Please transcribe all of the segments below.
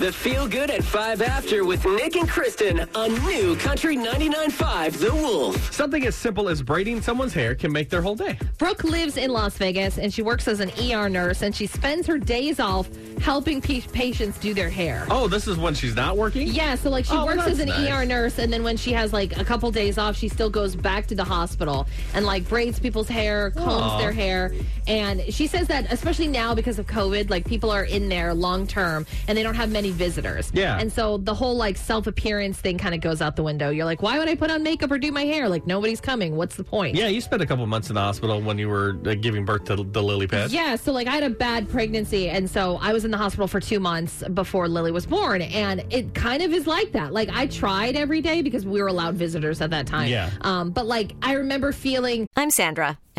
The Feel Good at 5 After with Nick and Kristen on New Country 99.5 The Wolf. Something as simple as braiding someone's hair can make their whole day. Brooke lives in Las Vegas and she works as an ER nurse and she spends her days off helping pa- patients do their hair. Oh, this is when she's not working? Yeah, so like she Oh, well, works as an nice. ER nurse and then when she has like a couple days off, she still goes back to the hospital and like braids people's hair, combs Aw. their hair. And she says that especially now because of COVID, like people are in there long term and they don't have many visitors. Yeah. And so the whole like self appearance thing kind of goes out the window. You're like, why would I put on makeup or do my hair? Like nobody's coming. What's the point? Yeah, you spent a couple months in the hospital when you were uh, giving birth to the lily pad. Yeah, so like I had a bad pregnancy, and so I was in the hospital for two months before Lily was born, and it kind of is like that. Like I tried every day because we were allowed visitors at that time. Yeah. Um, but like I remember feeling I'm Sandra,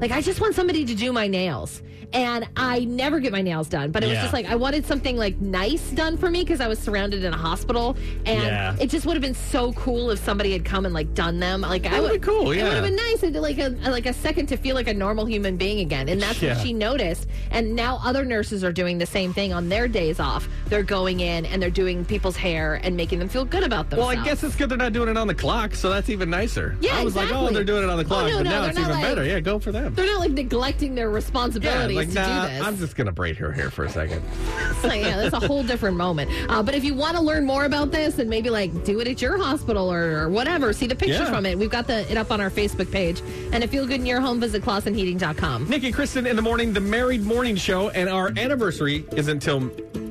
like I just want somebody to do my nails, and I never get my nails done. But it was Yeah. just like I wanted something like nice done for me because I was surrounded in a hospital, and Yeah. it just would have been so cool if somebody had come and like done them. Like I would've would been cool, It yeah. would have been nice. It like a like a second to feel like a normal human being again, and that's Yeah. what she noticed. And now other nurses are doing the same thing on their days off. They're going in and they're doing people's hair and making them feel good about themselves. Well, themselves. I guess it's good they're not doing it on the clock, so that's even nicer. Yeah, I was like, oh, exactly. they're doing it on the Oh, clock, no, but no, now they're it's not even like- better. Yeah, go for them. they're not like neglecting their Yeah, responsibilities like, to nah, do this. I'm just gonna braid her hair for a second. So, yeah, that's a whole different moment. Uh, but if you want to learn more about this and maybe like do it at your hospital or, or whatever, see the pictures Yeah. from it. We've got the it up on our Facebook page. And if you feel good in your home, visit ClausenHeating.com. Nick and Kristen in the morning, the Married Morning Show, and our anniversary is until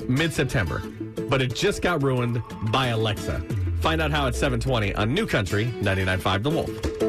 mid September, but it just got ruined by Alexa. Find out how at 720 on New Country 99.5 The Wolf.